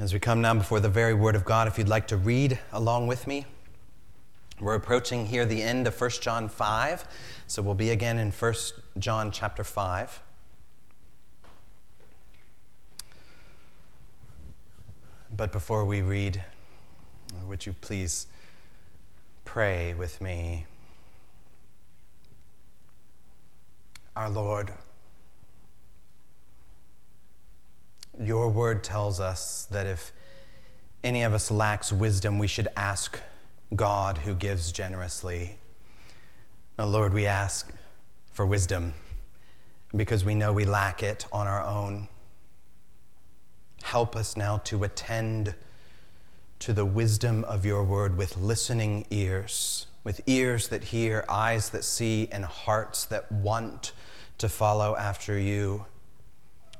As we come now before the very Word of God, if you'd like to read along with me, we're approaching here the end of 1 John 5, so we'll be again in 1 John chapter 5. But before we read, uh, would you please pray with me? Our Lord, Your word tells us that if any of us lacks wisdom, we should ask God who gives generously. Now, Lord, we ask for wisdom because we know we lack it on our own. Help us now to attend to the wisdom of your word with listening ears, with ears that hear, eyes that see, and hearts that want to follow after you.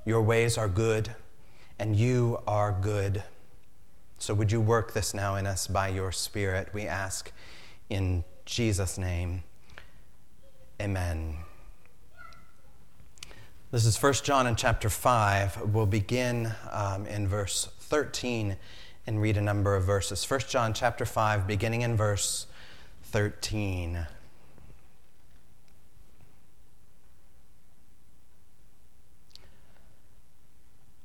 Your ways are good and you are good. So would you work this now in us by your Spirit? We ask in Jesus' name. Amen. This is 1 John in chapter 5. We'll begin um, in verse 13 and read a number of verses. 1 John chapter 5, beginning in verse 13.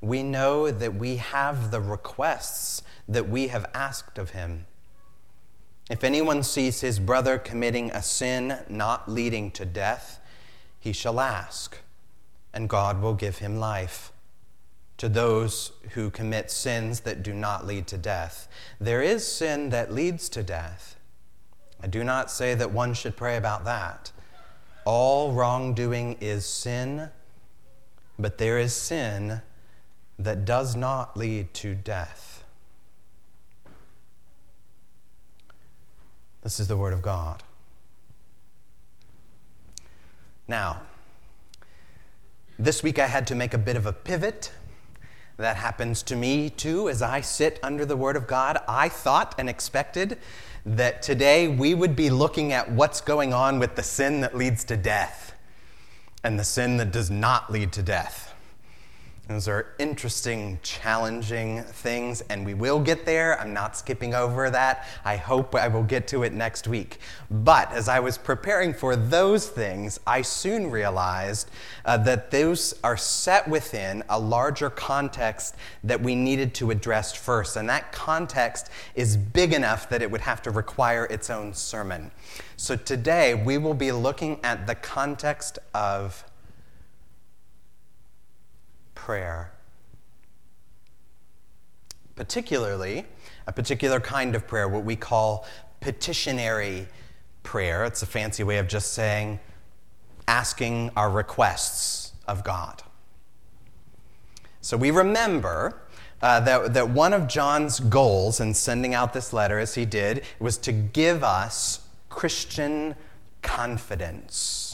we know that we have the requests that we have asked of him. If anyone sees his brother committing a sin not leading to death, he shall ask, and God will give him life. To those who commit sins that do not lead to death, there is sin that leads to death. I do not say that one should pray about that. All wrongdoing is sin, but there is sin that does not lead to death. This is the Word of God. Now, this week I had to make a bit of a pivot. That happens to me too as I sit under the Word of God. I thought and expected that today we would be looking at what's going on with the sin that leads to death and the sin that does not lead to death. Those are interesting, challenging things, and we will get there. I'm not skipping over that. I hope I will get to it next week. But as I was preparing for those things, I soon realized uh, that those are set within a larger context that we needed to address first. And that context is big enough that it would have to require its own sermon. So today, we will be looking at the context of prayer. Particularly, a particular kind of prayer, what we call petitionary prayer. It's a fancy way of just saying asking our requests of God. So we remember uh, that, that one of John's goals in sending out this letter, as he did, was to give us Christian confidence.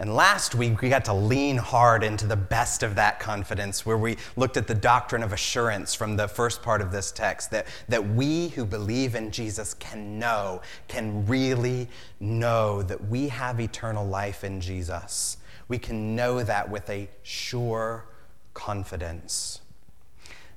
And last week, we got to lean hard into the best of that confidence, where we looked at the doctrine of assurance from the first part of this text that, that we who believe in Jesus can know, can really know that we have eternal life in Jesus. We can know that with a sure confidence.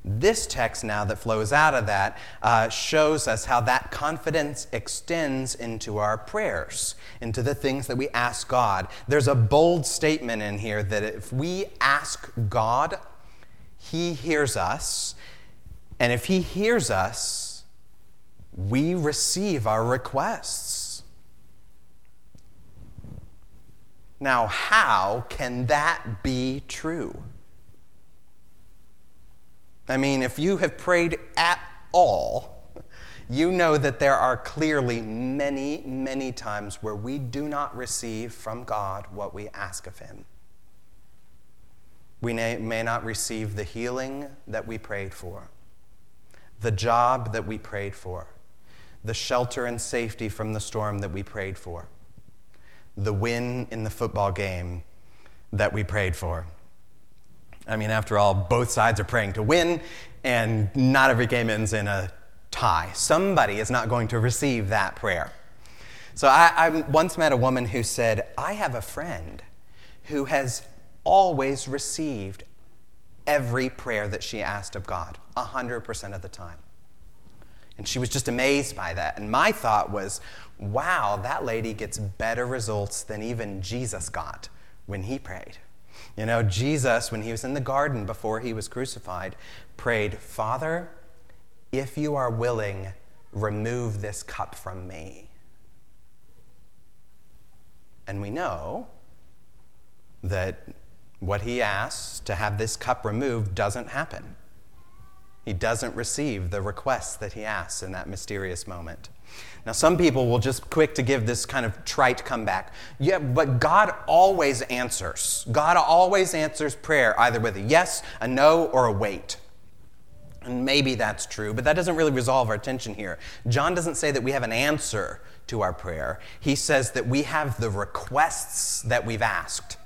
This text, now that flows out of that, uh, shows us how that confidence extends into our prayers, into the things that we ask God. There's a bold statement in here that if we ask God, He hears us. And if He hears us, we receive our requests. Now, how can that be true? I mean, if you have prayed at all, you know that there are clearly many, many times where we do not receive from God what we ask of Him. We may, not receive the healing that we prayed for, the job that we prayed for, the shelter and safety from the storm that we prayed for, the win in the football game that we prayed for. I mean, after all, both sides are praying to win, and not every game ends in a tie. Somebody is not going to receive that prayer. So I, I once met a woman who said, I have a friend who has always received every prayer that she asked of God, 100% of the time. And she was just amazed by that. And my thought was, wow, that lady gets better results than even Jesus got when he prayed. You know, Jesus, when he was in the garden before he was crucified, prayed, Father, if you are willing, remove this cup from me. And we know that what he asks to have this cup removed doesn't happen. He doesn't receive the request that he asks in that mysterious moment. Now, some people will just quick to give this kind of trite comeback. Yeah, but God always answers. God always answers prayer either with a yes, a no, or a wait. And maybe that's true, but that doesn't really resolve our tension here. John doesn't say that we have an answer to our prayer, he says that we have the requests that we've asked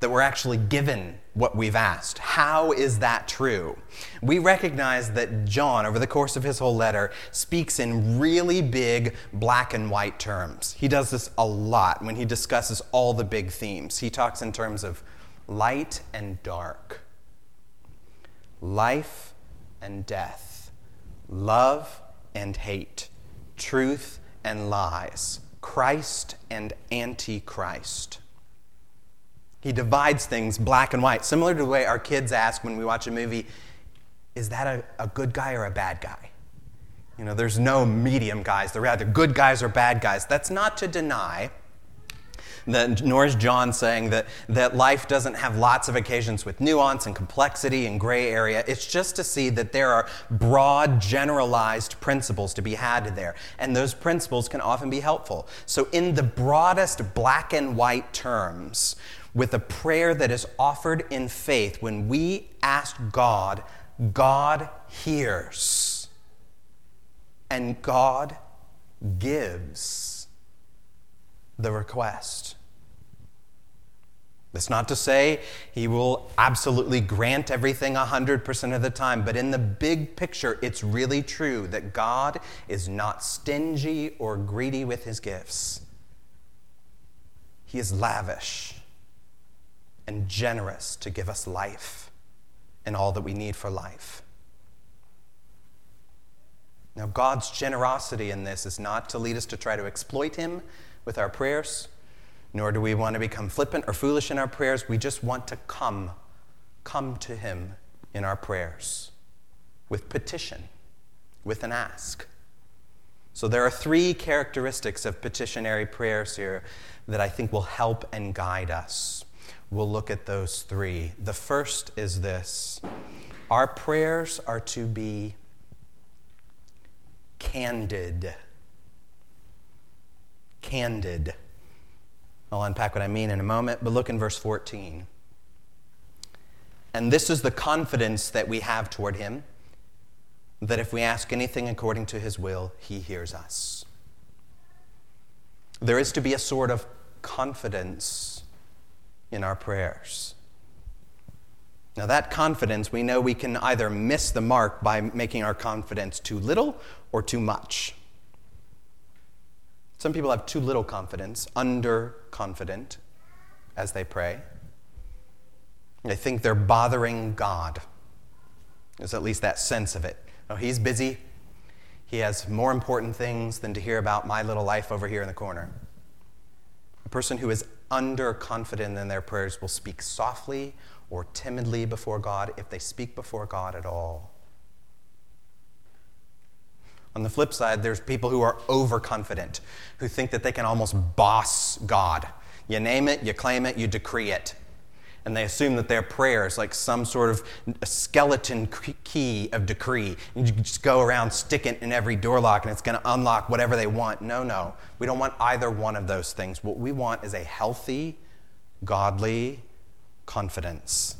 that we're actually given what we've asked. How is that true? We recognize that John, over the course of his whole letter, speaks in really big black and white terms. He does this a lot when he discusses all the big themes. He talks in terms of light and dark, life and death, love and hate, truth and lies, Christ and Antichrist. He divides things black and white, similar to the way our kids ask when we watch a movie is that a, a good guy or a bad guy? You know, there's no medium guys. They're either good guys or bad guys. That's not to deny that, nor is John saying that, that life doesn't have lots of occasions with nuance and complexity and gray area. It's just to see that there are broad, generalized principles to be had there. And those principles can often be helpful. So, in the broadest black and white terms, with a prayer that is offered in faith, when we ask God, God hears and God gives the request. That's not to say he will absolutely grant everything 100% of the time, but in the big picture, it's really true that God is not stingy or greedy with his gifts. He is lavish and generous to give us life and all that we need for life. Now, God's generosity in this is not to lead us to try to exploit Him with our prayers, nor do we want to become flippant or foolish in our prayers. We just want to come, come to Him in our prayers with petition, with an ask. So, there are three characteristics of petitionary prayers here that I think will help and guide us we'll look at those three. The first is this our prayers are to be candid. Candid. I'll unpack what I mean in a moment, but look in verse 14. And this is the confidence that we have toward him that if we ask anything according to his will, he hears us. There is to be a sort of confidence in our prayers. Now, that confidence, we know we can either miss the mark by making our confidence too little or too much. Some people have too little confidence, underconfident, as they pray. They think they're bothering God. There's at least that sense of it. Oh, he's busy. He has more important things than to hear about my little life over here in the corner. A person who is underconfident in their prayers will speak softly or timidly before God if they speak before God at all. On the flip side, there's people who are overconfident, who think that they can almost boss God. You name it, you claim it, you decree it and they assume that their prayer is like some sort of skeleton key of decree. And you just go around, stick it in every door lock, and it's going to unlock whatever they want. No, no. We don't want either one of those things. What we want is a healthy, godly confidence.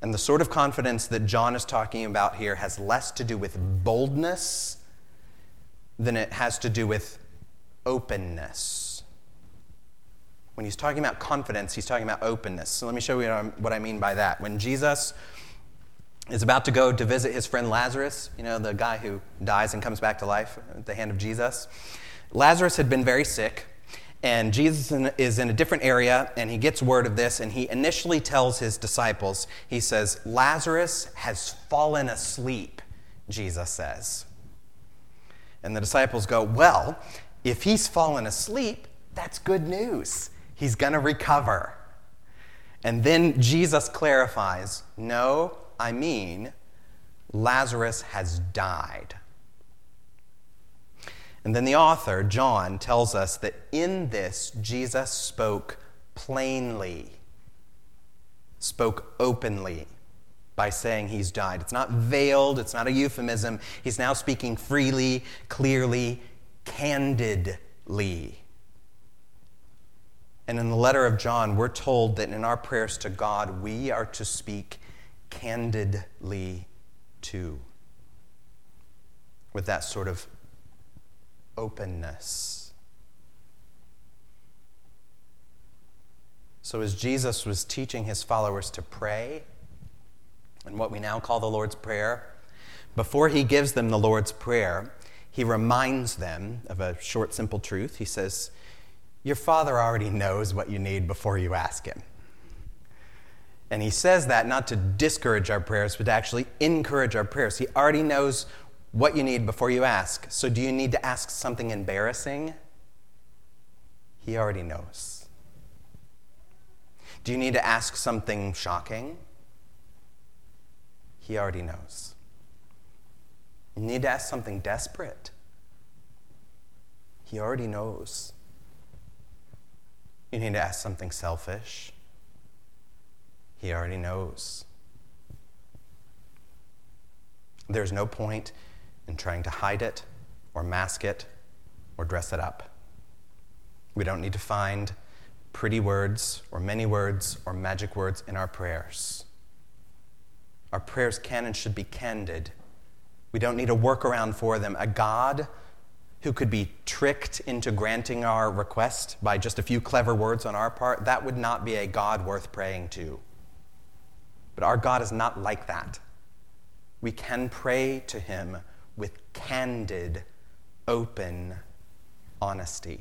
And the sort of confidence that John is talking about here has less to do with boldness than it has to do with openness. When he's talking about confidence, he's talking about openness. So let me show you what I mean by that. When Jesus is about to go to visit his friend Lazarus, you know, the guy who dies and comes back to life at the hand of Jesus, Lazarus had been very sick. And Jesus is in a different area, and he gets word of this, and he initially tells his disciples, he says, Lazarus has fallen asleep, Jesus says. And the disciples go, Well, if he's fallen asleep, that's good news. He's going to recover. And then Jesus clarifies, No, I mean, Lazarus has died. And then the author, John, tells us that in this, Jesus spoke plainly, spoke openly by saying he's died. It's not veiled, it's not a euphemism. He's now speaking freely, clearly, candidly. And in the letter of John, we're told that in our prayers to God, we are to speak candidly too, with that sort of openness. So, as Jesus was teaching his followers to pray, and what we now call the Lord's Prayer, before he gives them the Lord's Prayer, he reminds them of a short, simple truth. He says, Your Father already knows what you need before you ask Him. And he says that not to discourage our prayers, but to actually encourage our prayers. He already knows what you need before you ask. So, do you need to ask something embarrassing? He already knows. Do you need to ask something shocking? He already knows. You need to ask something desperate. He already knows. You need to ask something selfish. He already knows. There's no point in trying to hide it or mask it or dress it up. We don't need to find pretty words or many words or magic words in our prayers. Our prayers can and should be candid. We don't need a workaround for them. A God who could be tricked into granting our request by just a few clever words on our part, that would not be a God worth praying to. But our God is not like that. We can pray to him with candid, open honesty.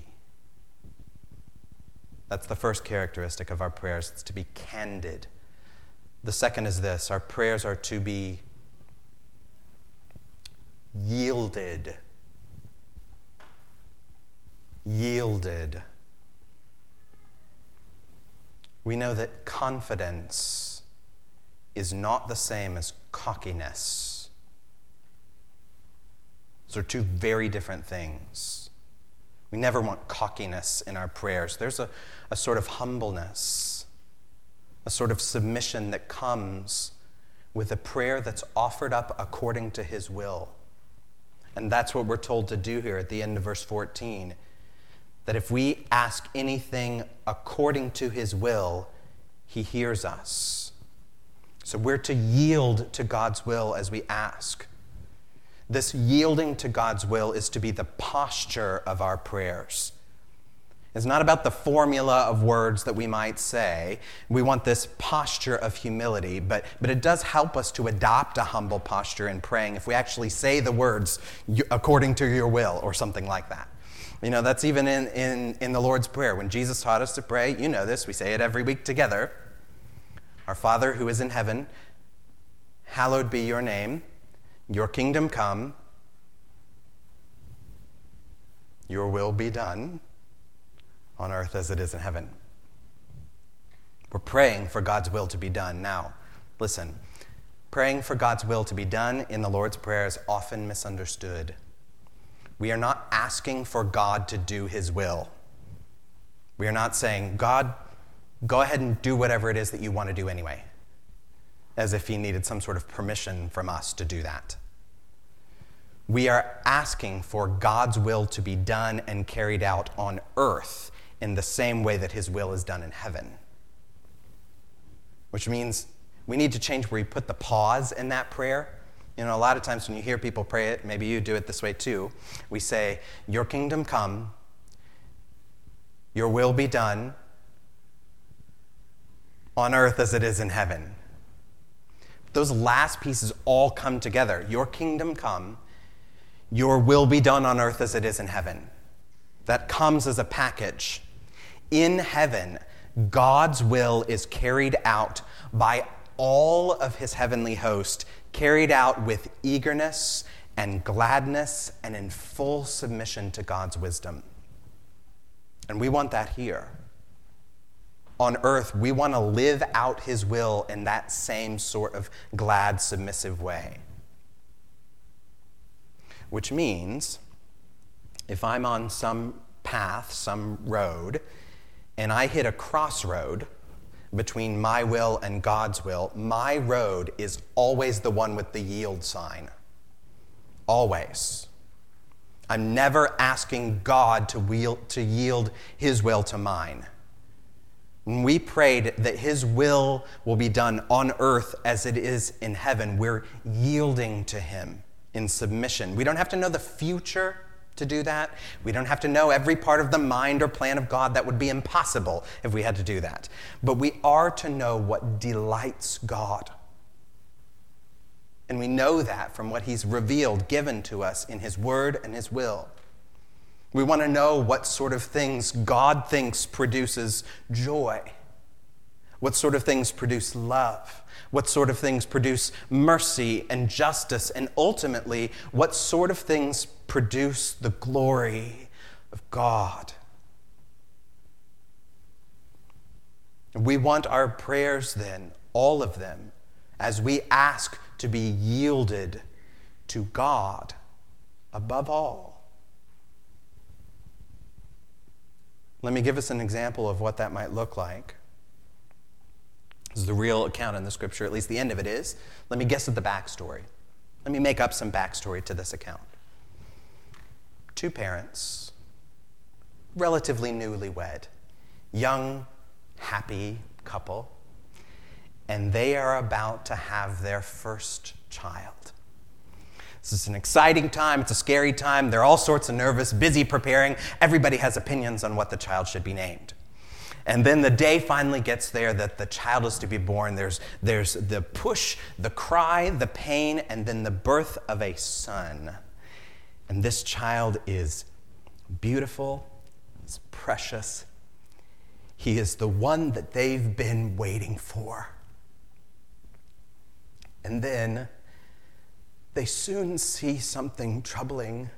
That's the first characteristic of our prayers, it's to be candid. The second is this our prayers are to be yielded. Yielded. We know that confidence is not the same as cockiness. Those are two very different things. We never want cockiness in our prayers. There's a, a sort of humbleness, a sort of submission that comes with a prayer that's offered up according to His will. And that's what we're told to do here at the end of verse 14. That if we ask anything according to His will, He hears us. So we're to yield to God's will as we ask. This yielding to God's will is to be the posture of our prayers. It's not about the formula of words that we might say. We want this posture of humility, but, but it does help us to adopt a humble posture in praying if we actually say the words according to your will or something like that. You know, that's even in, in, in the Lord's Prayer. When Jesus taught us to pray, you know this, we say it every week together. Our Father who is in heaven, hallowed be your name. Your kingdom come, your will be done on earth as it is in heaven. We're praying for God's will to be done. Now, listen, praying for God's will to be done in the Lord's Prayer is often misunderstood. We are not asking for God to do his will. We are not saying, God, go ahead and do whatever it is that you want to do anyway as if he needed some sort of permission from us to do that. We are asking for God's will to be done and carried out on earth in the same way that his will is done in heaven. Which means We need to change where we put the pause in that prayer. You know, a lot of times when you hear people pray it, maybe you do it this way too. We say, Your kingdom come, your will be done on earth as it is in heaven. Those last pieces all come together. Your kingdom come, your will be done on earth as it is in heaven. That comes as a package. In heaven, God's will is carried out by all of his heavenly host, carried out with eagerness and gladness and in full submission to God's wisdom. And we want that here. On earth, we want to live out his will in that same sort of glad, submissive way. Which means if I'm on some path, some road, and I hit a crossroad between my will and God's will, my road is always the one with the yield sign. Always. I'm never asking God to, to yield His will to mine. When we prayed that His will will be done on earth as it is in heaven, we're yielding to Him in submission. We don't have to know the future to do that. We don't have to know every part of the mind or plan of God. That would be impossible if we had to do that. But we are to know what delights God. And we know that from what He's revealed, given to us in His Word and His will. We want to know what sort of things God thinks produces joy, what sort of things produce love, what sort of things produce mercy and justice, and ultimately, what sort of things produce the glory of God. We want our prayers, then, all of them, as we ask to be yielded to God above all. Let me give us an example of what that might look like. This is the real account in the scripture, at least the end of it is. Let me guess at the backstory. Let me make up some backstory to this account. Two parents, relatively newlywed, young, happy couple, and they are about to have their first child. This is an exciting time. It's a scary time. They're all sorts of nervous, busy preparing. Everybody has opinions on what the child should be named. And then the day finally gets there that the child is to be born. There's, there's the push, the cry, the pain, and then the birth of a son. And this child is beautiful, is precious. He is the one that they've been waiting for. And then they soon see something troubling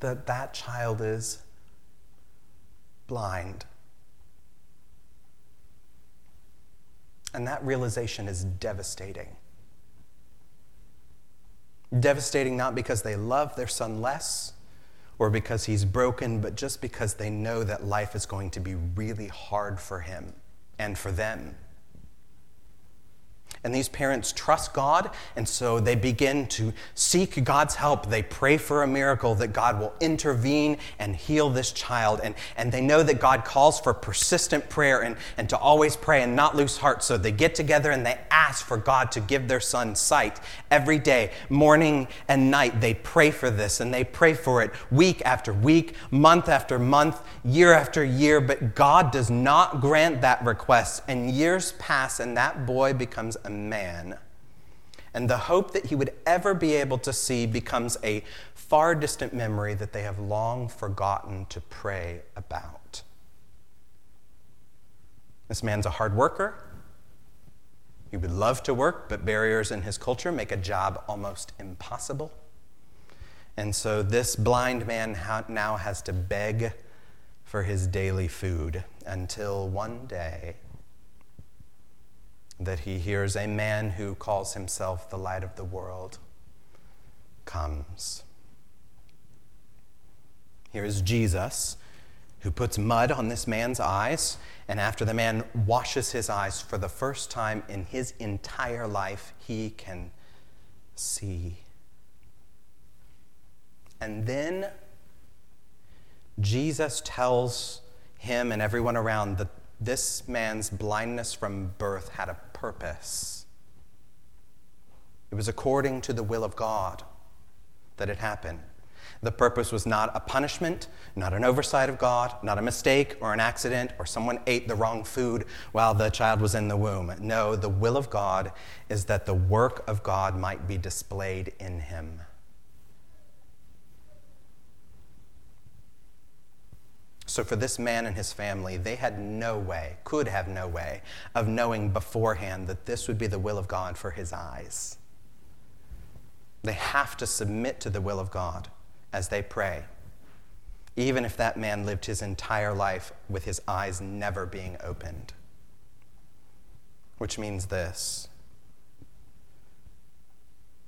that that child is blind. And that realization is devastating. Devastating not because they love their son less or because he's broken, but just because they know that life is going to be really hard for him and for them. And these parents trust God, and so they begin to seek God's help. They pray for a miracle that God will intervene and heal this child. And, and they know that God calls for persistent prayer and, and to always pray and not lose heart. So they get together and they ask for God to give their son sight every day, morning and night. They pray for this and they pray for it week after week, month after month, year after year. But God does not grant that request. And years pass, and that boy becomes a man. And the hope that he would ever be able to see becomes a far distant memory that they have long forgotten to pray about. This man's a hard worker. He would love to work, but barriers in his culture make a job almost impossible. And so this blind man now has to beg for his daily food until one day that he hears a man who calls himself the light of the world comes. Here is Jesus who puts mud on this man's eyes, and after the man washes his eyes for the first time in his entire life, he can see. And then Jesus tells him and everyone around that This man's blindness from birth had a purpose. It was according to the will of God that it happened. The purpose was not a punishment, not an oversight of God, not a mistake or an accident, or someone ate the wrong food while the child was in the womb. No, the will of God is that the work of God might be displayed in him. So, for this man and his family, they had no way, could have no way, of knowing beforehand that this would be the will of God for his eyes. They have to submit to the will of God as they pray, even if that man lived his entire life with his eyes never being opened. Which means this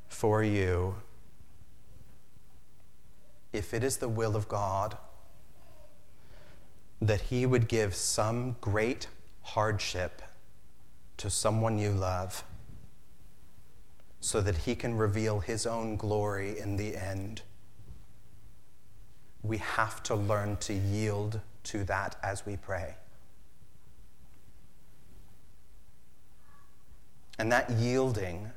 for you, if it is the will of God, that He would give some great hardship to someone you love so that He can reveal His own glory in the end. We have to learn to yield to that as we pray. And that yielding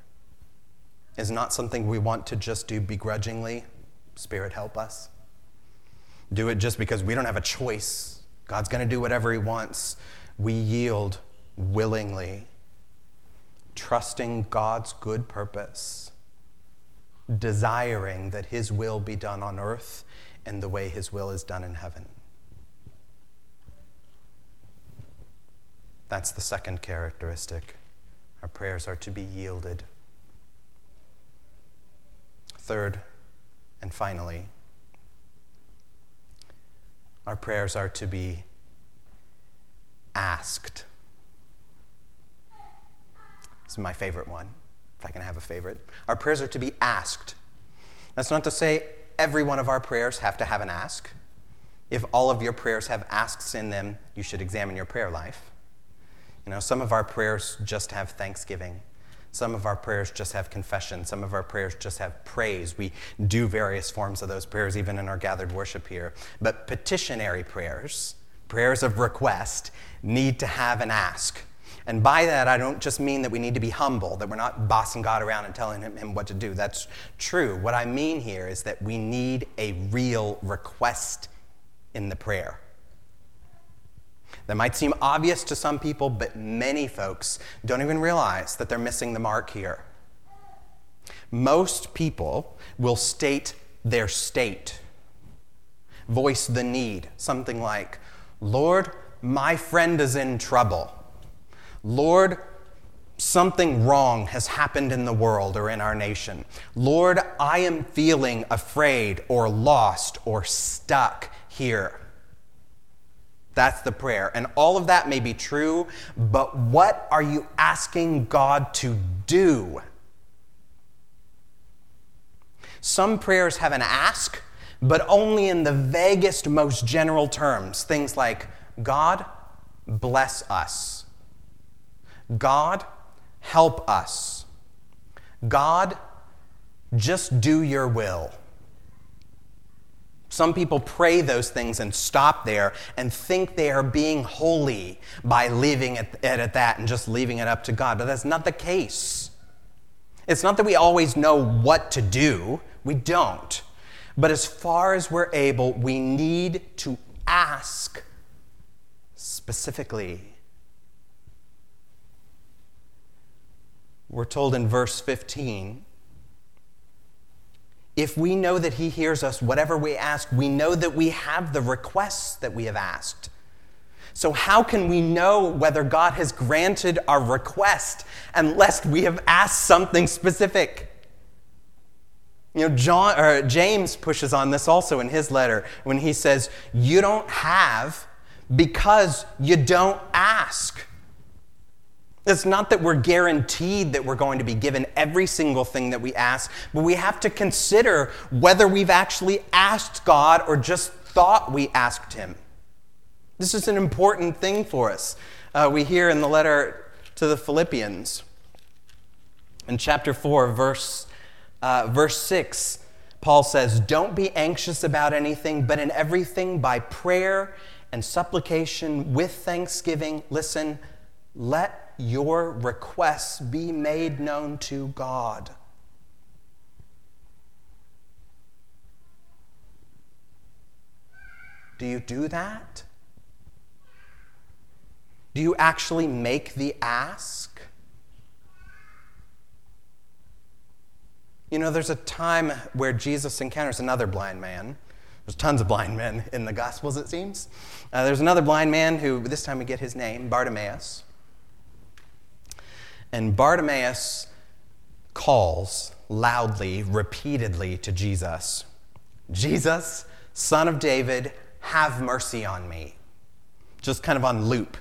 is not something we want to just do begrudgingly. Spirit, help us. Do it just because we don't have a choice God's going to do whatever He wants. We yield willingly, trusting God's good purpose, desiring that His will be done on earth in the way His will is done in heaven. That's the second characteristic. Our prayers are to be yielded. Third, and finally, our prayers are to be asked. This is my favorite one, if I can have a favorite. Our prayers are to be asked. That's not to say every one of our prayers have to have an ask. If all of your prayers have asks in them, you should examine your prayer life. You know, some of our prayers just have thanksgiving. Some of our prayers just have confession. Some of our prayers just have praise. We do various forms of those prayers, even in our gathered worship here. But petitionary prayers, prayers of request, need to have an ask. And by that, I don't just mean that we need to be humble, that we're not bossing God around and telling him, him, what to do. That's true. What I mean here is that we need a real request in the prayer. That might seem obvious to some people, but many folks don't even realize that they're missing the mark here. Most people will state their state, voice the need, something like, Lord, my friend is in trouble. Lord, something wrong has happened in the world or in our nation. Lord, I am feeling afraid or lost or stuck here. That's the prayer. And all of that may be true, but what are you asking God to do? Some prayers have an ask, but only in the vaguest, most general terms. Things like, God, bless us. God, help us. God, just do your will. Some people pray those things and stop there and think they are being holy by leaving it at that and just leaving it up to God. But that's not the case. It's not that we always know what to do, we don't. But as far as we're able, we need to ask specifically. We're told in verse 15 if we know that He hears us, whatever we ask, we know that we have the requests that we have asked. So, how can we know whether God has granted our request unless we have asked something specific? You know, John, or James pushes on this also in his letter when he says, You don't have because you don't ask. It's not that we're guaranteed that we're going to be given every single thing that we ask, but we have to consider whether we've actually asked God or just thought we asked Him. This is an important thing for us. Uh, we hear in the letter to the Philippians, in chapter 4, verse, uh, verse 6, Paul says, Don't be anxious about anything, but in everything by prayer and supplication with thanksgiving, listen, let your requests be made known to God. Do you do that? Do you actually make the ask? You know, there's a time where Jesus encounters another blind man. There's tons of blind men in the Gospels, it seems. Uh, there's another blind man who, this time we get his name, Bartimaeus. And Bartimaeus calls loudly, repeatedly to Jesus Jesus, son of David, have mercy on me. Just kind of on loop.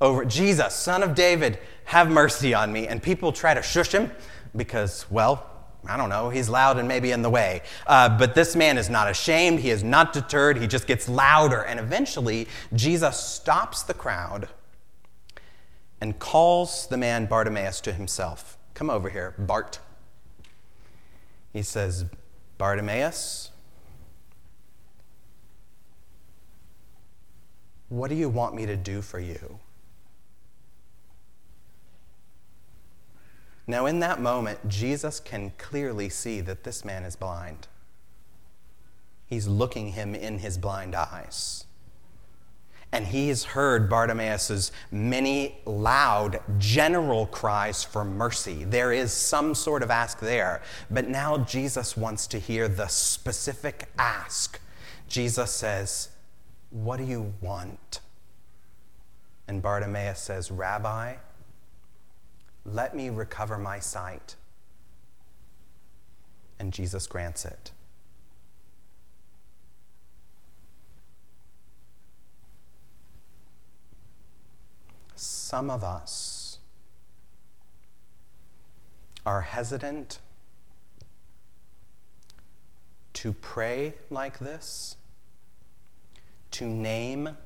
Over Jesus, son of David, have mercy on me. And people try to shush him because, well, I don't know, he's loud and maybe in the way. Uh, but this man is not ashamed. He is not deterred. He just gets louder. And eventually, Jesus stops the crowd and calls the man Bartimaeus to himself. Come over here, Bart. He says, Bartimaeus, what do you want me to do for you? Now, in that moment, Jesus can clearly see that this man is blind. He's looking him in his blind eyes. And he's heard Bartimaeus' many loud, general cries for mercy. There is some sort of ask there. But now Jesus wants to hear the specific ask. Jesus says, What do you want? And Bartimaeus says, Rabbi, let me recover my sight. And Jesus grants it. Some of us are hesitant to pray like this, to name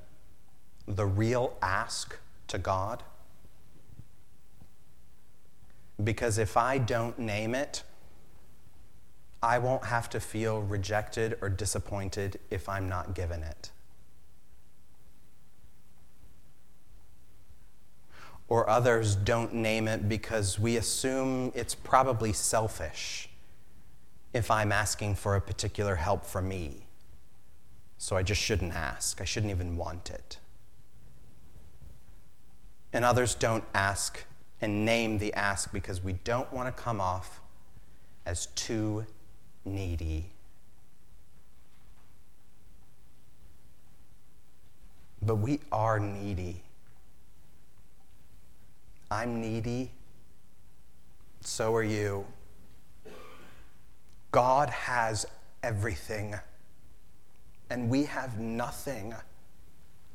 the real ask to God. Because if I don't name it, I won't have to feel rejected or disappointed if I'm not given it. Or others don't name it because we assume it's probably selfish if I'm asking for a particular help from me. So I just shouldn't ask. I shouldn't even want it. And others don't ask and name the ask because we don't want to come off as too needy. But we are needy. I'm needy. So are you. God has everything, and we have nothing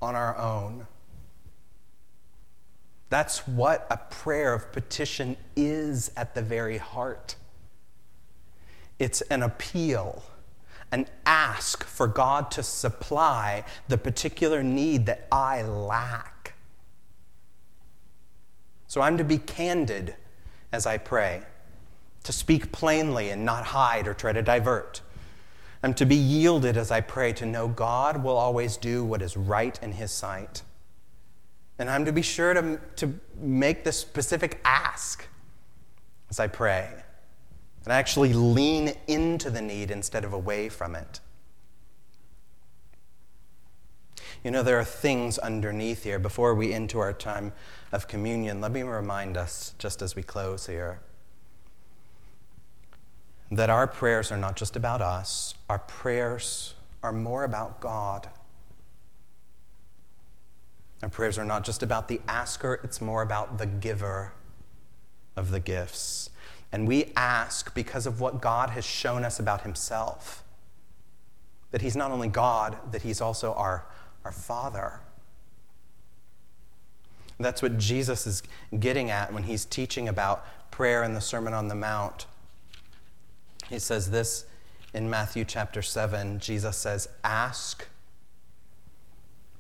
on our own. That's what a prayer of petition is at the very heart. It's an appeal, an ask for God to supply the particular need that I lack. So I'm to be candid as I pray, to speak plainly and not hide or try to divert. I'm to be yielded as I pray, to know God will always do what is right in His sight. And I'm to be sure to, to make this specific ask as I pray. And actually lean into the need instead of away from it. You know, there are things underneath here. Before we into our time of communion, let me remind us, just as we close here, that our prayers are not just about us, our prayers are more about God. Our prayers are not just about the asker, it's more about the giver of the gifts. And we ask because of what God has shown us about Himself. That He's not only God, that He's also our, our Father. That's what Jesus is getting at when He's teaching about prayer in the Sermon on the Mount. He says this in Matthew chapter 7. Jesus says, Ask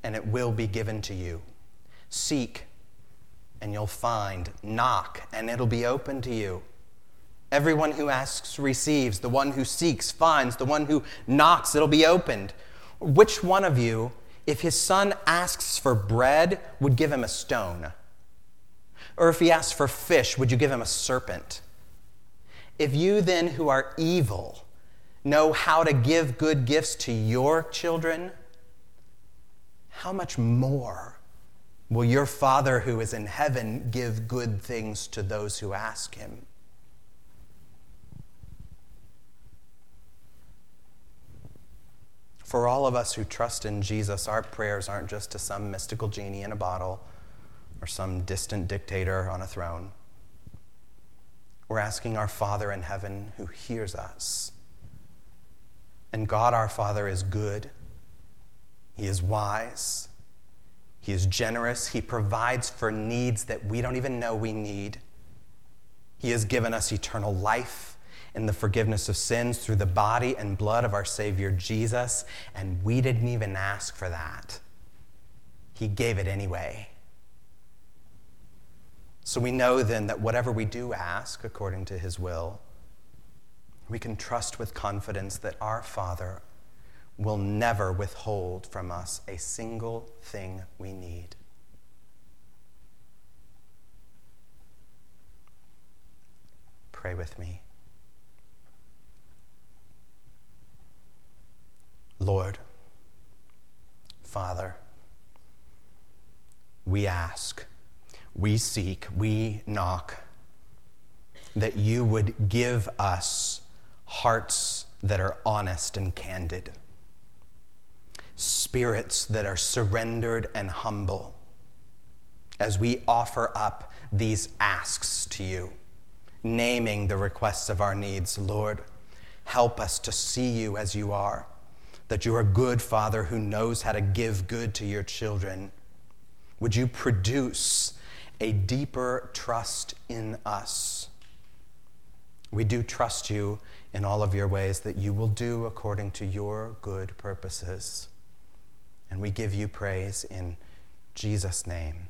and it will be given to you. Seek, and you'll find. Knock, and it'll be open to you. Everyone who asks receives. The one who seeks finds. The one who knocks, it'll be opened. Which one of you, if his son asks for bread, would give him a stone? Or if he asks for fish, would you give him a serpent? If you then, who are evil, know how to give good gifts to your children, how much more will your Father who is in heaven give good things to those who ask him? For all of us who trust in Jesus, our prayers aren't just to some mystical genie in a bottle or some distant dictator on a throne. We're asking our Father in heaven who hears us. And God our Father is good, He is wise, He is generous, He provides for needs that we don't even know we need. He has given us eternal life in the forgiveness of sins through the body and blood of our Savior Jesus, and we didn't even ask for that. He gave it anyway. So we know then that whatever we do ask according to His will, we can trust with confidence that our Father will never withhold from us a single thing we need. Pray with me. Lord, Father, we ask, we seek, we knock that you would give us hearts that are honest and candid, spirits that are surrendered and humble as we offer up these asks to you, naming the requests of our needs. Lord, help us to see you as you are that you're a good father who knows how to give good to your children. Would you produce a deeper trust in us? We do trust you in all of your ways that you will do according to your good purposes. And we give you praise in Jesus' name.